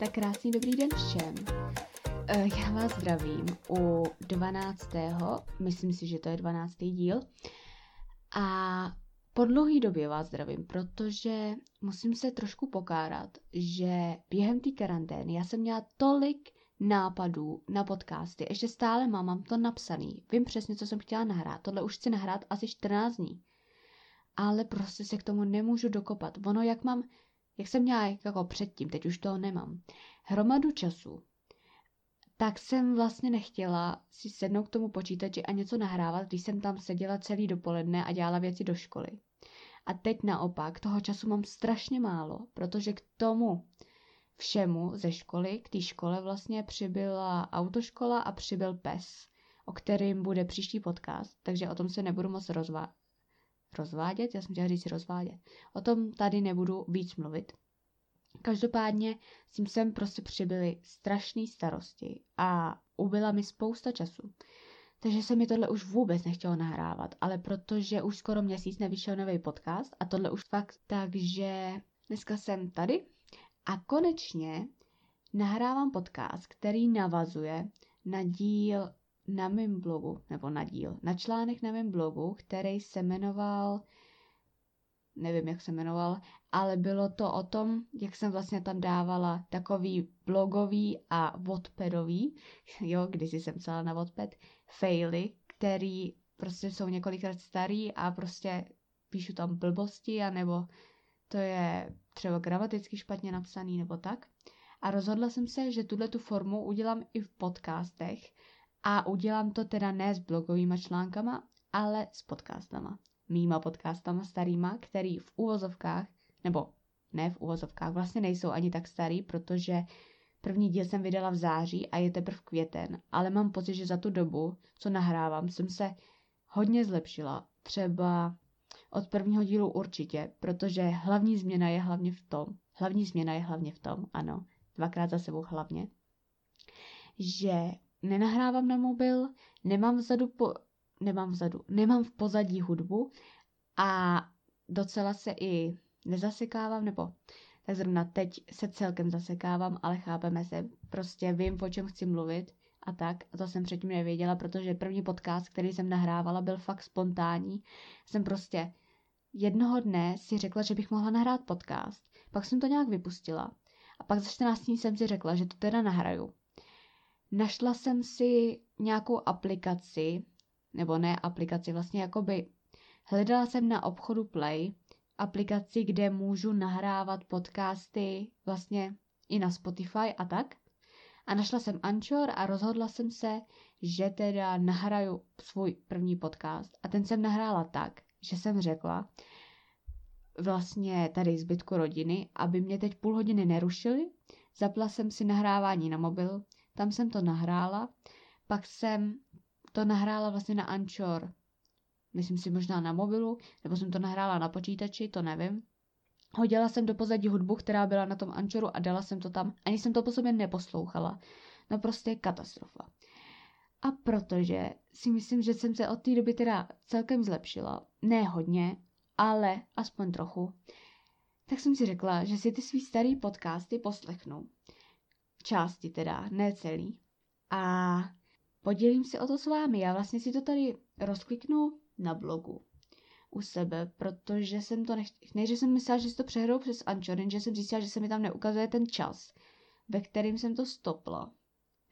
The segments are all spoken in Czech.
Tak krásný dobrý den všem. Eh, já vás zdravím u 12. Myslím si, že to je 12. díl. A po dlouhé době vás zdravím, protože musím se trošku pokárat, že během té karantény já jsem měla tolik nápadů na podcasty. Ještě stále mám, mám to napsaný. Vím přesně, co jsem chtěla nahrát. Tohle už chci nahrát asi 14 dní. Ale prostě se k tomu nemůžu dokopat. Ono, jak mám jak jsem měla jako předtím, teď už toho nemám, hromadu času, tak jsem vlastně nechtěla si sednout k tomu počítači a něco nahrávat, když jsem tam seděla celý dopoledne a dělala věci do školy. A teď naopak toho času mám strašně málo, protože k tomu všemu ze školy, k té škole vlastně přibyla autoškola a přibyl PES, o kterým bude příští podcast, takže o tom se nebudu moc rozvá- rozvádět, já jsem chtěla říct rozvádět. O tom tady nebudu víc mluvit. Každopádně s tím sem prostě přibyly strašné starosti a ubyla mi spousta času. Takže se mi tohle už vůbec nechtělo nahrávat, ale protože už skoro měsíc nevyšel nový podcast a tohle už fakt, takže dneska jsem tady a konečně nahrávám podcast, který navazuje na díl na mém blogu, nebo na díl, na článek na mém blogu, který se jmenoval, nevím, jak se jmenoval, ale bylo to o tom, jak jsem vlastně tam dávala takový blogový a Wattpadový, jo, když jsem psala na Wattpad, faily, který prostě jsou několikrát starý a prostě píšu tam blbosti, anebo to je třeba gramaticky špatně napsaný, nebo tak. A rozhodla jsem se, že tuhle tu formu udělám i v podcastech, a udělám to teda ne s blogovými článkama, ale s podcastama. Mýma podcastama starýma, který v úvozovkách, nebo ne v úvozovkách, vlastně nejsou ani tak starý, protože první díl jsem vydala v září a je teprve květen, ale mám pocit, že za tu dobu, co nahrávám, jsem se hodně zlepšila. Třeba od prvního dílu určitě, protože hlavní změna je hlavně v tom, hlavní změna je hlavně v tom, ano, dvakrát za sebou hlavně, že nenahrávám na mobil, nemám vzadu, po, nemám vzadu, nemám v pozadí hudbu a docela se i nezasekávám, nebo tak zrovna teď se celkem zasekávám, ale chápeme se, prostě vím, o čem chci mluvit a tak. A to jsem předtím nevěděla, protože první podcast, který jsem nahrávala, byl fakt spontánní. Jsem prostě jednoho dne si řekla, že bych mohla nahrát podcast, pak jsem to nějak vypustila a pak za 14 dní jsem si řekla, že to teda nahraju. Našla jsem si nějakou aplikaci, nebo ne aplikaci, vlastně jakoby hledala jsem na obchodu Play aplikaci, kde můžu nahrávat podcasty vlastně i na Spotify a tak. A našla jsem Anchor a rozhodla jsem se, že teda nahraju svůj první podcast. A ten jsem nahrála tak, že jsem řekla vlastně tady zbytku rodiny, aby mě teď půl hodiny nerušili. Zapla jsem si nahrávání na mobil, tam jsem to nahrála, pak jsem to nahrála vlastně na Anchor, myslím si možná na mobilu, nebo jsem to nahrála na počítači, to nevím. Hodila jsem do pozadí hudbu, která byla na tom Anchoru a dala jsem to tam. Ani jsem to po sobě neposlouchala. No prostě katastrofa. A protože si myslím, že jsem se od té doby teda celkem zlepšila, ne hodně, ale aspoň trochu, tak jsem si řekla, že si ty svý starý podcasty poslechnu části teda, ne celý. A podělím se o to s vámi. Já vlastně si to tady rozkliknu na blogu u sebe, protože jsem to nech... než jsem myslela, že si to přehrou přes Anchorin, že jsem zjistila, že se mi tam neukazuje ten čas, ve kterým jsem to stopla.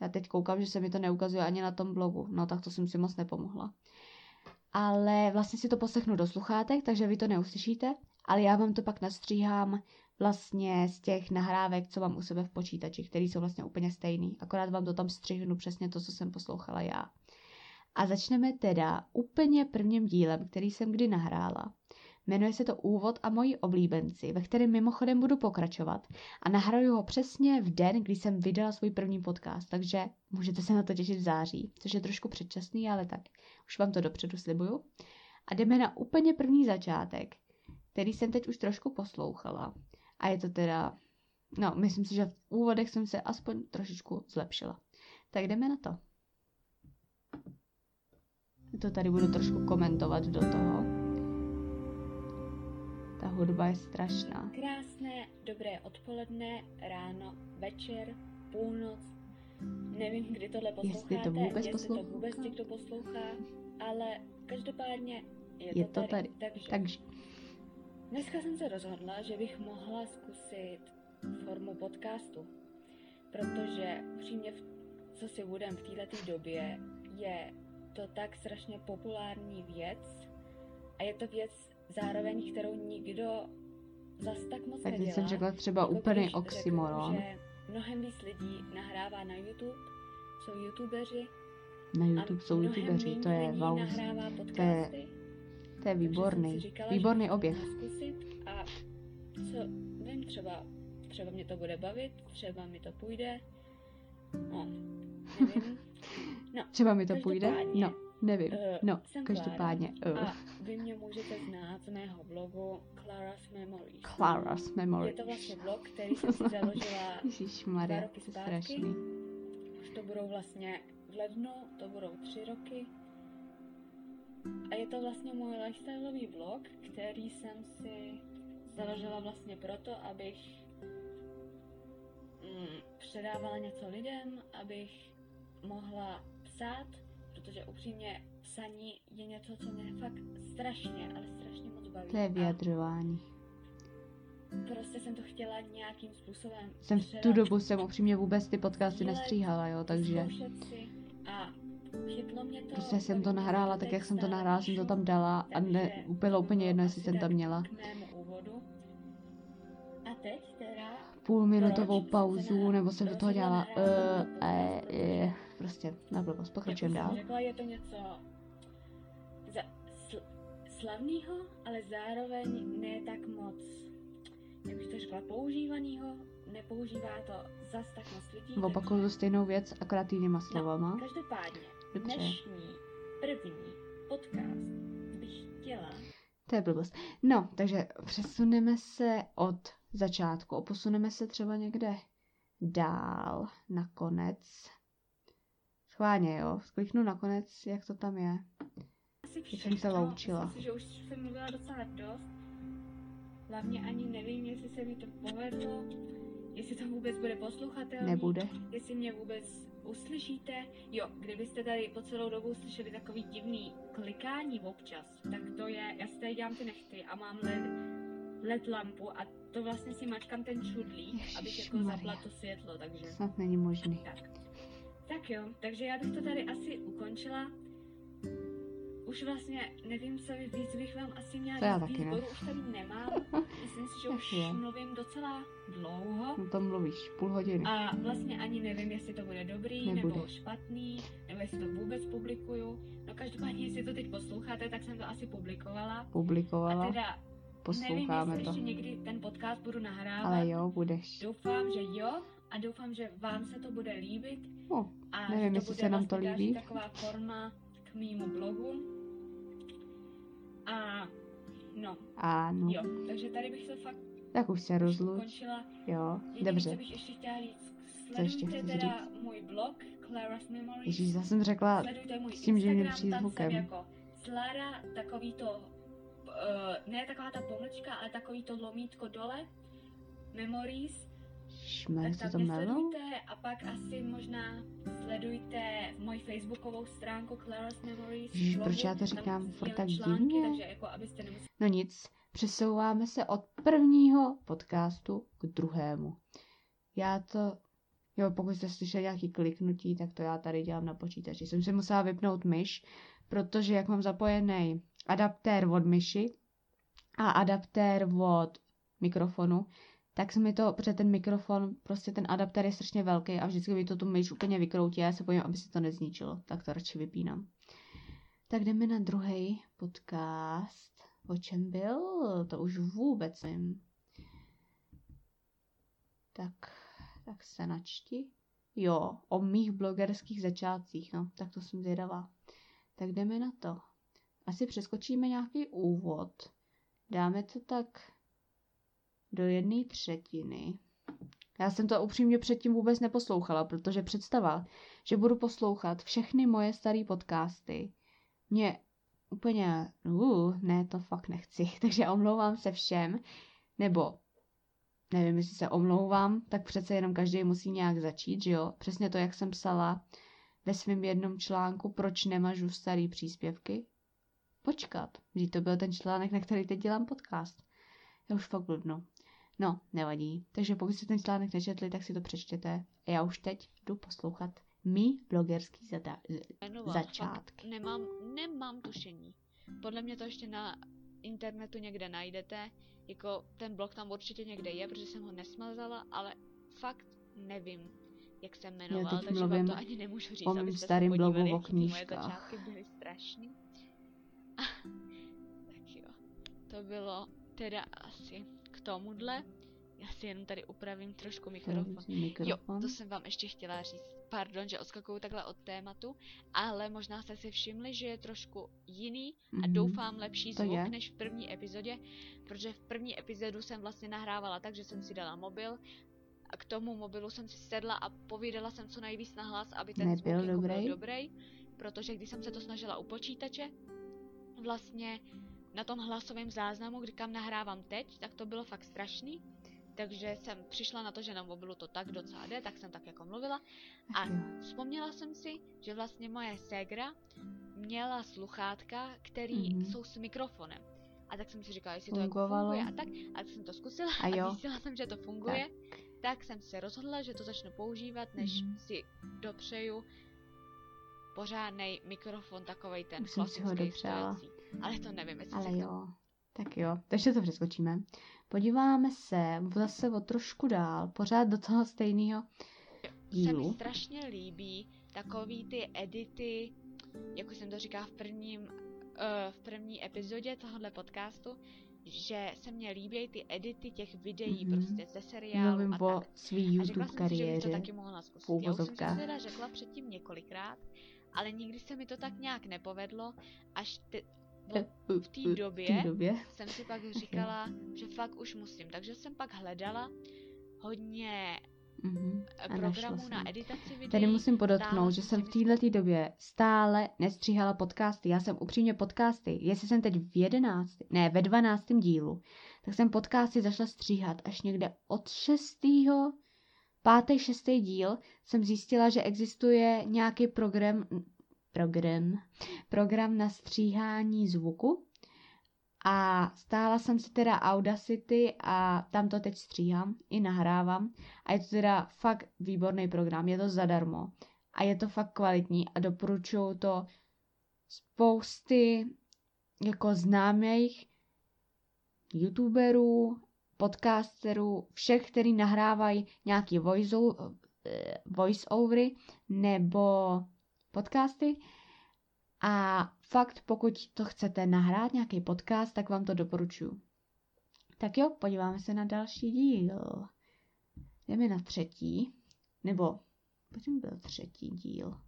Já teď koukám, že se mi to neukazuje ani na tom blogu, no tak to jsem si moc nepomohla. Ale vlastně si to poslechnu do sluchátek, takže vy to neuslyšíte, ale já vám to pak nastříhám vlastně z těch nahrávek, co mám u sebe v počítači, které jsou vlastně úplně stejný. Akorát vám to tam střihnu přesně to, co jsem poslouchala já. A začneme teda úplně prvním dílem, který jsem kdy nahrála. Jmenuje se to Úvod a moji oblíbenci, ve kterém mimochodem budu pokračovat. A nahraju ho přesně v den, kdy jsem vydala svůj první podcast, takže můžete se na to těšit v září, což je trošku předčasný, ale tak už vám to dopředu slibuju. A jdeme na úplně první začátek, který jsem teď už trošku poslouchala. A je to teda, no, myslím si, že v úvodech jsem se aspoň trošičku zlepšila. Tak jdeme na to. To tady budu trošku komentovat do toho. Ta hudba je strašná. Krásné, dobré odpoledne, ráno, večer, půlnoc. Nevím, kdy tohle posloucháte, Jestli to vůbec jestli poslouchá. to vůbec někdo poslouchá, ale každopádně je, Je to tady. Takže Takže dneska jsem se rozhodla, že bych mohla zkusit formu podcastu, protože upřímně, v- co si budem v této době, je to tak strašně populární věc a je to věc zároveň, kterou nikdo zas tak moc tak nedělá. jsem řekla třeba Jako úplný řeknu, oxymoron. že mnohem víc lidí nahrává na YouTube, jsou youtubeři Na YouTube jsou youtubeři, to je wow. nahrává To je podcasty. To je výborný. říkala, Výborný objev. Zkusit a co vím, třeba, třeba mě to bude bavit, třeba mi to půjde. No, nevím. No, Třeba mi to půjde? No, nevím. eh, No, jsem každopádně. Klára Uh, a vy mě můžete znát z mého blogu Clara's Memories. Clara's Memory. Je to vlastně blog, který jsem si založila dva Ježišmarja, roky to je zpátky. strašný. Už to budou vlastně v lednu, to budou tři roky. A je to vlastně můj lifestyleový vlog, který jsem si založila vlastně proto, abych mm, předávala něco lidem, abych mohla psát, protože upřímně psaní je něco, co mě fakt strašně, ale strašně moc baví. To je A vyjadřování. prostě jsem to chtěla nějakým způsobem Jsem v tu dobu jsem upřímně vůbec ty podcasty nestříhala, jo, takže si prostě jsem to nahrála tak, jak jsem to nahrála, jsem to tam dala a ne, bylo úplně jedno, jestli asi jsem tam měla půlminutovou pauzu, nebo jsem do toho dělala uh, uh, uh, prostě na blbost, pokračujeme jsem dál. řekla, je to něco za, sl, slavného, ale zároveň ne tak moc, jak bych to řekla, používanýho. Nepoužívá to zas tak moc lidí. Opakuju tu stejnou věc, akorát jinýma No, slovama. každopádně, Dobře, dnešní první podcast bych chtěla to je blbost. No, takže přesuneme se od začátku, a posuneme se třeba někde dál, nakonec. Schválně, jo, kliknu nakonec, jak to tam je. asi Když jsem se loučila. Myslím si, že už jsem mluvila docela dost. Hlavně ani nevím, jestli se mi to povedlo, jestli to vůbec bude poslouchatelné. Nebude. Jestli mě vůbec uslyšíte. Jo, kdybyste tady po celou dobu slyšeli takový divný klikání občas, tak to je, já si tady dělám ty nechty a mám led, led lampu a to vlastně si mačkám ten čudlík, abych jako zapla to světlo, takže... Snad není možný. Tak. Tak jo, takže já bych to tady asi ukončila. Už vlastně nevím, co víc bych vám asi měla To já taky víc ne. už tady nemám. Myslím si, že už mluvím docela dlouho. O tom mluvíš půl hodiny. A vlastně ani nevím, jestli to bude dobrý Nebude. nebo špatný, nebo jestli to vůbec publikuju. No každopádně, jestli to teď posloucháte, tak jsem to asi publikovala. A Publikovala, teda nevím, posloucháme jestli to. ještě někdy ten podcast budu nahrávat. Ale jo, budeš. Doufám, že jo a doufám, že vám se to bude líbit. No, A Nevím, že jestli bude se nám to vlastně líbí. taková forma k mýmu blogu. A no, a no. jo, takže tady bych to fakt Tak už se rozluč. ukončila. Jo, Jediné, dobře. co bych ještě chtěla říct, ještě sledujte chceš teda můj blog Clara's Memories. Ježíš, já jsem řekla, s tím Instagram, tam přízvukem. jsem jako Clara, takový to, uh, ne taková ta pomlčka, ale takový to lomítko dole, Memories, šmer, tak tam mě melo? sledujte a pak asi možná sledujte moji facebookovou stránku Clara's Memories. Ježiš, blogu, proč já to říkám furt tak články, divně? Takže jako abyste nemuseli No nic, přesouváme se od prvního podcastu k druhému. Já to, jo, pokud jste slyšeli nějaký kliknutí, tak to já tady dělám na počítači. Jsem si musela vypnout myš, protože jak mám zapojený adaptér od myši a adaptér od mikrofonu, tak se mi to, protože ten mikrofon, prostě ten adaptér je strašně velký a vždycky mi to tu myš úplně vykroutí a já se bojím, aby se to nezničilo. Tak to radši vypínám. Tak jdeme na druhý podcast. O čem byl? To už vůbec nevím. Tak, tak se načti. Jo, o mých blogerských začátcích, no, tak to jsem zvědavá. Tak jdeme na to. Asi přeskočíme nějaký úvod. Dáme to tak do jedné třetiny. Já jsem to upřímně předtím vůbec neposlouchala, protože představa, že budu poslouchat všechny moje staré podcasty, mě úplně, uh, ne, to fakt nechci. Takže omlouvám se všem, nebo nevím, jestli se omlouvám, tak přece jenom každý musí nějak začít, že jo? Přesně to, jak jsem psala ve svém jednom článku, proč nemažu starý příspěvky. Počkat, že to byl ten článek, na který teď dělám podcast. Já už fakt blbnu. No, nevadí. Takže pokud jste ten článek nečetli, tak si to přečtěte. A já už teď jdu poslouchat mý blogerský zada- jmenoval. začátky. Nemám, nemám tušení. Podle mě to ještě na internetu někde najdete. Jako ten blog tam určitě někde je, protože jsem ho nesmazala, ale fakt nevím, jak se jmenoval, teď takže vám mluvím to ani nemůžu říct, o mém starém blogu o moje knížkách. začátky byly strašný. tak jo, to bylo teda asi tomuhle. Já si jenom tady upravím trošku mikrofon. Jo, Mikrofon. to jsem vám ještě chtěla říct. Pardon, že odskakuju takhle od tématu, ale možná jste si všimli, že je trošku jiný a Mhm. doufám lepší To zvuk je. než v první epizodě, protože v první epizodu jsem vlastně nahrávala tak, že jsem si dala mobil a k tomu mobilu jsem si sedla a povídala jsem co nejvíc nahlas, aby ten zvuk Nebyl jako dobrý. byl dobrý, protože když jsem se to snažila u počítače, vlastně na tom hlasovém záznamu, kdy kam nahrávám teď, tak to bylo fakt strašný. Takže jsem přišla na to, že na mobilu to tak docela jde, tak jsem tak jako mluvila. A vzpomněla jsem si, že vlastně moje ségra měla sluchátka, které Mhm. jsou s mikrofonem. A tak jsem si říkala, jestli to jako Fungovalo. funguje a tak. A tak jsem to zkusila A a, jo. zjistila jsem, že to funguje. Tak. tak jsem se rozhodla, že to začnu používat, než Mhm. si dopřeju pořádný mikrofon, takovej ten Už klasický stojící. Ale to nevím, jestli Ale jo. Tak jo, takže to přeskočíme. Podíváme se zase o trošku dál, pořád do toho stejného se mi dílu. strašně líbí takový ty edity, jak už jsem to říkala v prvním, uh, v první epizodě tohohle podcastu, že se mně líbí ty edity těch videí Mhm. prostě ze seriálu Mluvím a o tak. svý A řekla YouTube jsem si, že bych to kariéře. taky mohla zkusit. Já už jsem si to teda řekla předtím několikrát, ale nikdy se mi to tak nějak nepovedlo, až ty, Uh, v té době době. jsem si pak říkala, že fakt už musím. Takže jsem pak hledala hodně našla programů na editaci videí. Tady musím podotknout, že jsem v této době stále nestříhala podcasty. Já jsem upřímně podcasty, jestli jsem teď v 11, ne, ve 12. dílu, tak jsem podcasty zašla stříhat až někde od 6. pátý, šestý díl jsem zjistila, že existuje nějaký program, program, program na stříhání zvuku. A stála jsem si teda Audacity a tam to teď stříhám i nahrávám. A je to teda fakt výborný program, je to zadarmo. A je to fakt kvalitní a doporučuju to spousty jako známých youtuberů, podcasterů, všech, který nahrávají nějaký voice, voice overy nebo podcasty a fakt, pokud to chcete nahrát nějaký podcast, tak vám to doporučuji. Tak jo, podíváme se na další díl. Jdeme na třetí, nebo kdy byl třetí díl?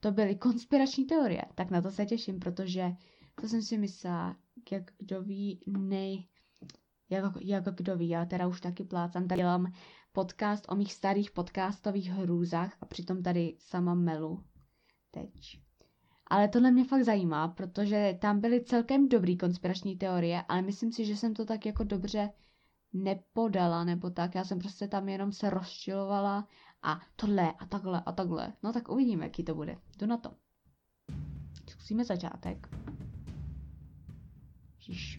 To byly konspirační teorie, tak na to se těším, protože to jsem si myslela, jak kdo ví, nej, jak, jak kdo ví, já teda už taky plácám, tady dělám podcast o mých starých podcastových hrůzách a přitom tady sama melu teď. Ale tohle mě fakt zajímá, protože tam byly celkem dobrý konspirační teorie, ale myslím si, že jsem to tak jako dobře nepodala, nebo tak. Já jsem prostě tam jenom se rozčilovala a tohle a takhle a takhle. No tak uvidíme, jaký to bude. Jdu na to. Zkusíme začátek.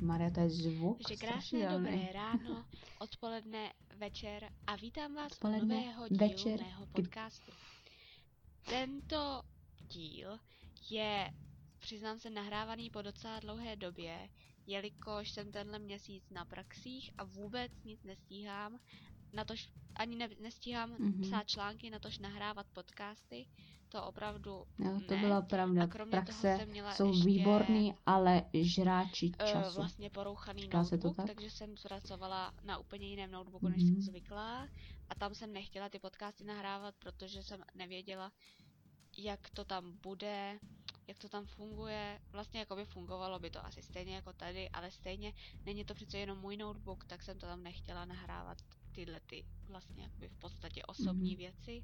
Maria, to je zvuk. Takže krásné dobré ráno, odpoledne, večer a vítám vás Odpoledne, u nového dílu večer, mého podcastu. Tento díl je, přiznám se, nahrávaný po docela dlouhé době, jelikož jsem tenhle měsíc na praxích a vůbec nic nestíhám, natož ani ne, nestíhám Mhm. psát články, natož nahrávat podcasty, to opravdu Jo, to ne. byla pravda. A kromě Praxe toho jsem měla jsou ještě, výborný, ale žráči eh, času. vlastně porouchaný Říká se to notebook, tak? takže jsem pracovala na úplně jiném notebooku, než Mhm. jsem zvyklá. A tam jsem nechtěla ty podcasty nahrávat, protože jsem nevěděla, jak to tam bude, jak to tam funguje. Vlastně jako by fungovalo by to asi stejně jako tady, ale stejně není to přece jenom můj notebook, tak jsem to tam nechtěla nahrávat tyhle ty vlastně jakoby v podstatě osobní Mhm. věci.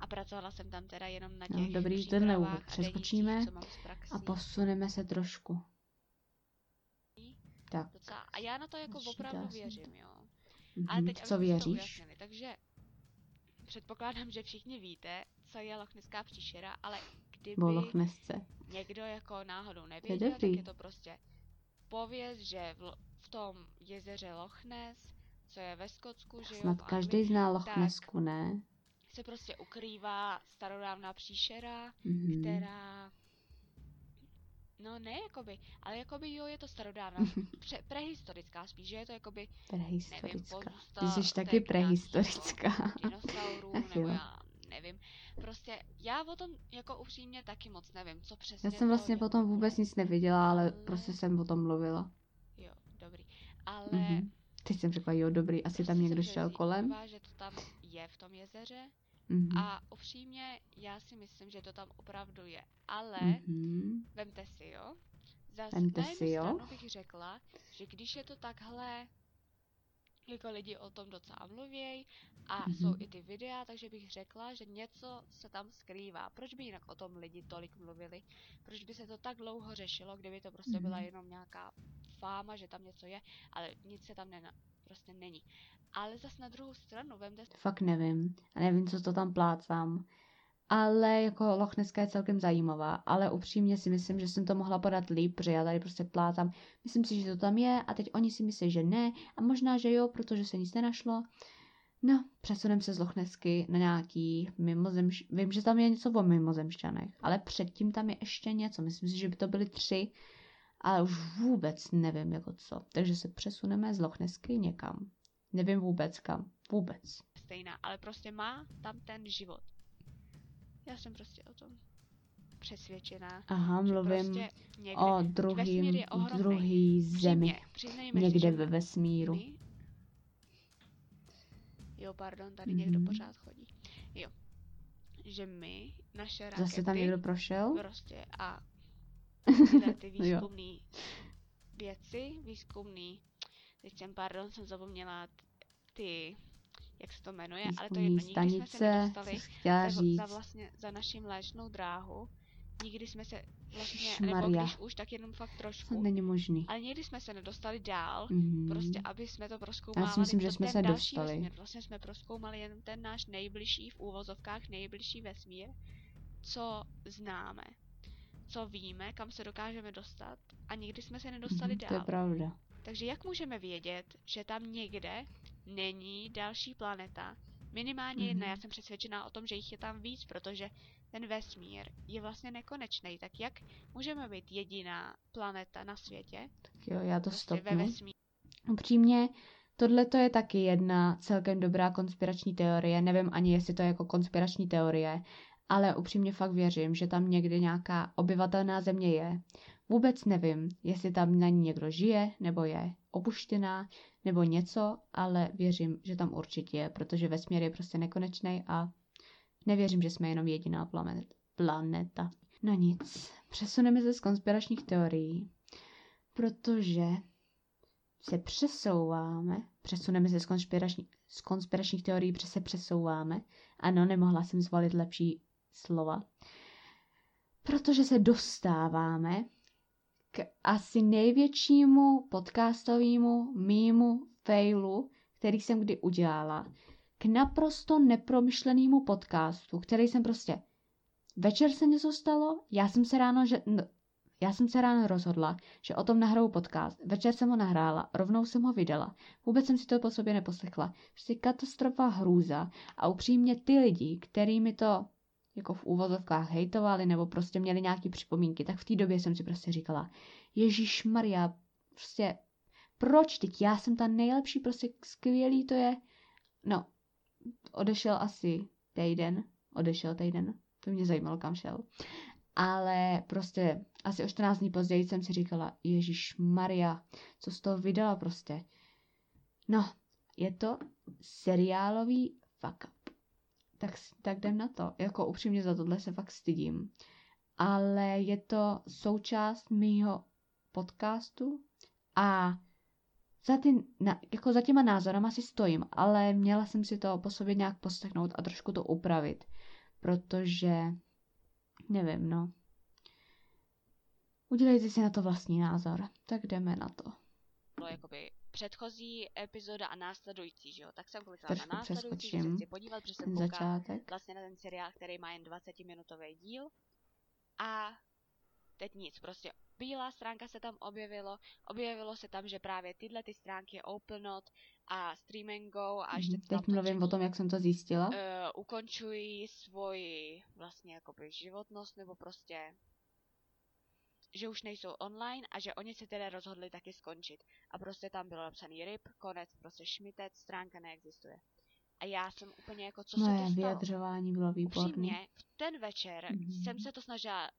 A pracovala jsem tam teda jenom na No, těch dobrý, přípravách tenhle a úvod přeskočíme a posuneme se trošku. Tak, Docela. A já na to jako opravdu věřím, to. jo. Ale mhm. teď, co to věříš? ujasnili. Takže předpokládám, že všichni víte, co je lochnická příšera, ale kdyby Bo Loch Nessce. někdo jako náhodou nevěděl, tak je to prostě pověst, že v, v tom jezeře Loch Ness, co je ve Skotsku, že jo, Snad každý zná Loch tak. Nessku, ne? se prostě ukrývá starodávná příšera, Mhm. která No ne, jakoby, ale jakoby jo, je to starodávná, pře- prehistorická spíš, že je to jakoby, nevím, Prehistorická. Ty jsi taky prehistorická. dinosaurů, nebo já nevím. Prostě já o tom jako upřímně taky moc nevím, co přesně Já jsem vlastně to potom jako vůbec bylo. nic neviděla, ale Ale- prostě jsem o tom mluvila. Jo, dobrý. Ale Mhm. Teď jsem řekla, jo, dobrý, asi prostě tam někdo šel kolem. že to tam je v tom jezeře Mhm. a upřímně já si myslím, že to tam opravdu je. Ale Mhm. Vemte si, jo? Zas Vemte na jednu si, jo? bych řekla, že když je to takhle, jako lidi o tom docela mluvěj a Mhm. jsou i ty videa, takže bych řekla, že něco se tam skrývá. Proč by jinak o tom lidi tolik mluvili? Proč by se to tak dlouho řešilo, kdyby to prostě byla Mhm. jenom nějaká fáma, že tam něco je, ale nic se tam nena, prostě není. Ale zas na druhou stranu, vemte Fakt nevím. A nevím, co to tam plácám. Ale jako Loch Nesska je celkem zajímavá. Ale upřímně si myslím, že jsem to mohla podat líp, protože já tady prostě plácám. Myslím si, že to tam je a teď oni si myslí, že ne. A možná, že jo, protože se nic nenašlo. No, přesunem se z Loch Nessky na nějaký mimozemš... Vím, že tam je něco o mimozemšťanech, ale předtím tam je ještě něco. Myslím si, že by to byly tři, ale už vůbec nevím jako co. Takže se přesuneme z Loch Nessky někam. Nevím vůbec kam. Vůbec. stejná, ale prostě má tam ten život. Já jsem prostě o tom přesvědčená. Aha, mluvím prostě někde, o druhým, druhý zemi. Přiznejme Někde ve vesmíru. my... Jo, pardon, tady někdo Mhm. pořád chodí. Jo. Že my, naše rakety, Zase tam někdo prošel? prostě a tyhle ty Jo. výzkumný věci, výzkumný, teď jsem, pardon, jsem zapomněla ty, jak se to jmenuje, ale to jedno, nikdy jsme se stanice, nedostali za, říct. za vlastně, za naším léčnou dráhu, nikdy jsme se vlastně, Ježišmarja. nebo když už, tak jenom fakt To trošku, není možný. ale nikdy jsme se nedostali dál, Mhm. prostě aby jsme to proskoumávali. myslím, že to jsme se další dostali. Vesmír. Vlastně jsme proskoumali jenom ten náš nejbližší, v úvozovkách nejbližší vesmír, co známe, co víme, kam se dokážeme dostat a nikdy jsme se nedostali Mhm, To je dál. pravda. Takže jak můžeme vědět, že tam někde není další planeta? Minimálně jedna, Mhm. já jsem přesvědčená o tom, že jich je tam víc, protože ten vesmír je vlastně nekonečný. Tak jak můžeme být jediná planeta na světě? Tak jo, já to Prostě ve stopnu. vesmíru. Upřímně, tohle to je taky jedna celkem dobrá konspirační teorie. Nevím ani, jestli to je jako konspirační teorie, ale upřímně fakt věřím, že tam někde nějaká obyvatelná země je. Vůbec nevím, jestli tam na ní někdo žije, nebo je opuštěná, nebo něco, ale věřím, že tam určitě je, protože vesmír je prostě nekonečný a nevěřím, že jsme jenom jediná planet, planeta. No nic, přesuneme se z konspiračních teorií, protože se přesouváme, přesuneme se z, konspirační, z konspiračních teorií, protože se přesouváme. Ano, nemohla jsem zvolit lepší slova. Protože se dostáváme k asi největšímu podcastovému mýmu failu, který jsem kdy udělala. K naprosto nepromyšlenému podcastu, který jsem prostě... Večer se něco stalo, já jsem se ráno, že... já jsem se ráno rozhodla, že o tom nahraju podcast. Večer jsem ho nahrála, rovnou jsem ho vydala. Vůbec jsem si to po sobě neposlechla. Prostě katastrofa hrůza. A upřímně ty lidi, který mi to jako v úvozovkách hejtovali nebo prostě měli nějaké připomínky, tak v té době jsem si prostě říkala, Ježíš Maria, prostě proč teď? Já jsem ta nejlepší, prostě skvělý to je. No, odešel asi týden, odešel týden, to mě zajímalo, kam šel. Ale prostě asi o 14 dní později jsem si říkala, Ježíš Maria, co z toho vydala prostě. No, je to seriálový fuck up. Tak, tak jdem na to. Jako upřímně za tohle se fakt stydím. Ale je to součást mýho podcastu a za, ty, na, jako za těma názorama si stojím, ale měla jsem si to po sobě nějak poslechnout a trošku to upravit. protože nevím, no. Udělejte si na to vlastní názor. Tak jdeme na to. Bylo jakoby předchozí epizoda a následující, že jo? Tak jsem klikla na následující, že se chci podívat, protože jsem začátek. vlastně na ten seriál, který má jen 20-minutový díl. A teď nic, prostě bílá stránka se tam objevilo, objevilo se tam, že právě tyhle ty stránky OpenNot a Streamingo a ještě Teď mluvím o tom, jak jsem to zjistila. Uh, ukončují svoji vlastně jakoby životnost nebo prostě že už nejsou online a že oni se teda rozhodli taky skončit. A prostě tam bylo napsaný RIP, konec, prostě šmitec, stránka neexistuje. A já jsem úplně jako, co Moje se to stalo? vyjadřování bylo výborné. Upřímně, v ten večer mm-hmm. jsem se to snažila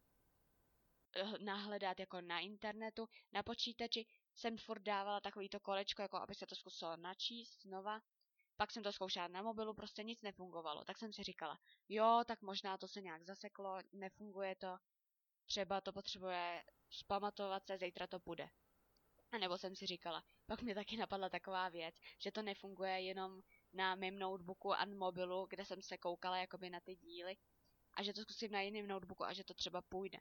eh, nahledat jako na internetu, na počítači, jsem furt dávala takovýto kolečko, jako aby se to zkusilo načíst znova. Pak jsem to zkoušela na mobilu, prostě nic nefungovalo. Tak jsem si říkala, jo, tak možná to se nějak zaseklo, nefunguje to, třeba to potřebuje zpamatovat se, zítra to bude. A nebo jsem si říkala, pak mi taky napadla taková věc, že to nefunguje jenom na mém notebooku a mobilu, kde jsem se koukala jakoby na ty díly, a že to zkusím na jiném notebooku a že to třeba půjde.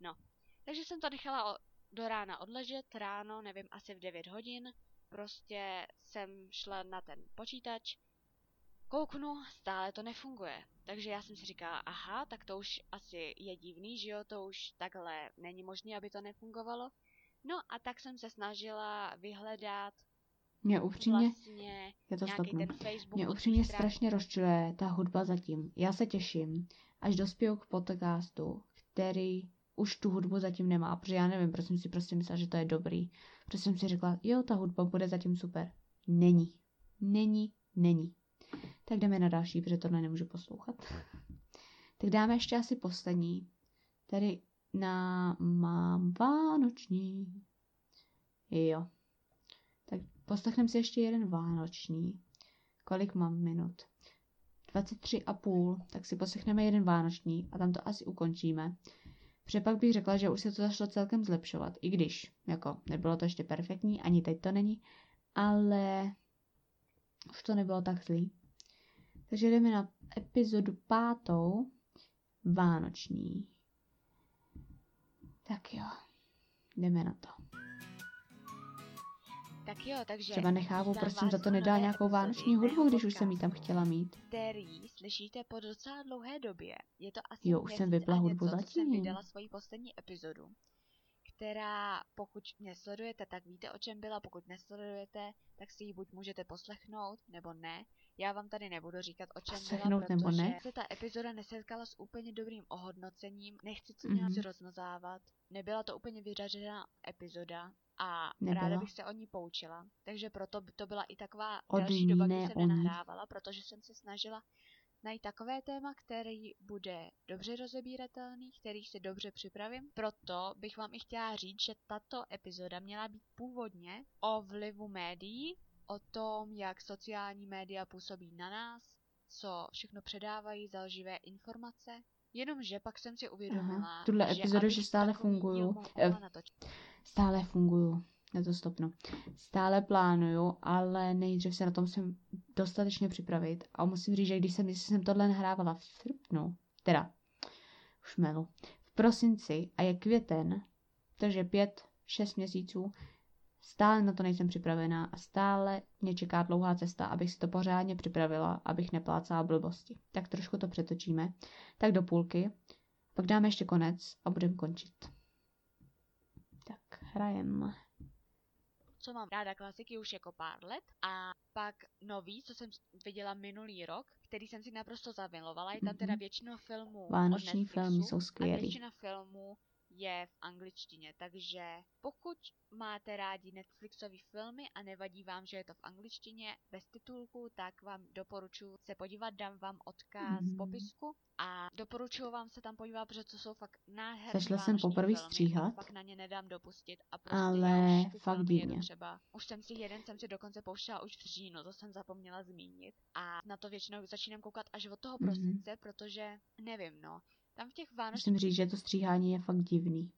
No, takže jsem to nechala do rána odležet, ráno, nevím, asi v 9 hodin, prostě jsem šla na ten počítač, kouknu, stále to nefunguje. Takže já jsem si říkala, aha, tak to už asi je divný, že jo, to už takhle není možné, aby to nefungovalo. No a tak jsem se snažila vyhledat mě upřímně, vlastně já to stopnu. Ten Facebook Mě upřímně strašně rozčiluje ta hudba zatím. Já se těším, až dospěju k podcastu, který už tu hudbu zatím nemá, protože já nevím, proč jsem si prostě myslela, že to je dobrý. Protože jsem si řekla, jo, ta hudba bude zatím super. Není. Není, není. Tak jdeme na další, protože tohle nemůžu poslouchat. tak dáme ještě asi poslední. Tady na mám vánoční. Jo. Tak poslechneme si ještě jeden vánoční. Kolik mám minut? 23 a půl, tak si poslechneme jeden vánoční a tam to asi ukončíme. Protože pak bych řekla, že už se to zašlo celkem zlepšovat, i když, jako, nebylo to ještě perfektní, ani teď to není, ale už to nebylo tak zlý. Takže jdeme na epizodu pátou, vánoční. Tak jo, jdeme na to. Tak jo, takže... Třeba nechápu, proč jsem za to nedala nějakou vánoční hudbu, když už jsem ji tam chtěla mít. Který slyšíte po docela dlouhé době. Je to asi Jo, už jsem vypla hudbu zatím. jsem vydala svoji poslední epizodu která pokud mě sledujete, tak víte, o čem byla, pokud nesledujete, tak si ji buď můžete poslechnout, nebo ne. Já vám tady nebudu říkat, o čem byla, protože nebo ne? se ta epizoda nesetkala s úplně dobrým ohodnocením, nechci to nějak mm-hmm. rozmazávat, nebyla to úplně vyřažená epizoda a nebyla. ráda bych se o ní poučila, takže proto by to byla i taková Od další doba, kdy jsem nenahrávala, protože jsem se snažila najít takové téma, který bude dobře rozebíratelný, který si dobře připravím. Proto bych vám i chtěla říct, že tato epizoda měla být původně o vlivu médií, o tom, jak sociální média působí na nás, co všechno předávají za lživé informace. Jenomže pak jsem si uvědomila, Aha, tuhle epizodu, že stále funguju. Eh, stále funguju na to stopnu. Stále plánuju, ale nejdřív se na tom musím dostatečně připravit. A musím říct, že když jsem, když jsem tohle nahrávala v srpnu, teda už melu, v prosinci a je květen, takže pět, šest měsíců, stále na to nejsem připravená a stále mě čeká dlouhá cesta, abych si to pořádně připravila, abych neplácala blbosti. Tak trošku to přetočíme. Tak do půlky. Pak dáme ještě konec a budeme končit. Tak, hrajeme co mám ráda klasiky už jako pár let a pak nový, co jsem viděla minulý rok, který jsem si naprosto zamilovala, je tam teda mhm. většina filmů Vánoční filmy jsou skvělé. A většina filmů je v angličtině, takže pokud máte rádi Netflixové filmy a nevadí vám, že je to v angličtině bez titulku, tak vám doporučuji se podívat, dám vám odkaz mm. v popisku a doporučuji vám se tam podívat, protože to jsou fakt nádherné Zašla jsem poprvé stříhat, pak na ně nedám dopustit a prostě ale fakt divně. Třeba. Už jsem si jeden jsem si dokonce pouštěla už v říjnu, to jsem zapomněla zmínit a na to většinou začínám koukat až od toho mhm. prosince, mm. protože nevím, no, tam v těch Vánočních... Musím říct, že to stříhání je fakt divný.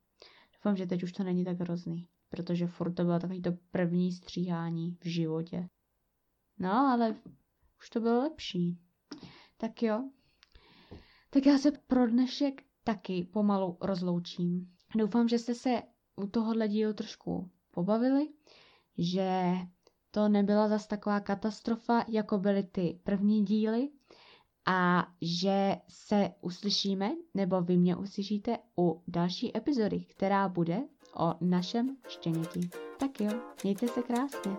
Doufám, že teď už to není tak hrozný, protože furt to bylo takový to první stříhání v životě. No, ale už to bylo lepší. Tak jo. Tak já se pro dnešek taky pomalu rozloučím. Doufám, že jste se u tohohle dílu trošku pobavili, že to nebyla zas taková katastrofa, jako byly ty první díly a že se uslyšíme, nebo vy mě uslyšíte u další epizody, která bude o našem štěněti. Tak jo, mějte se krásně.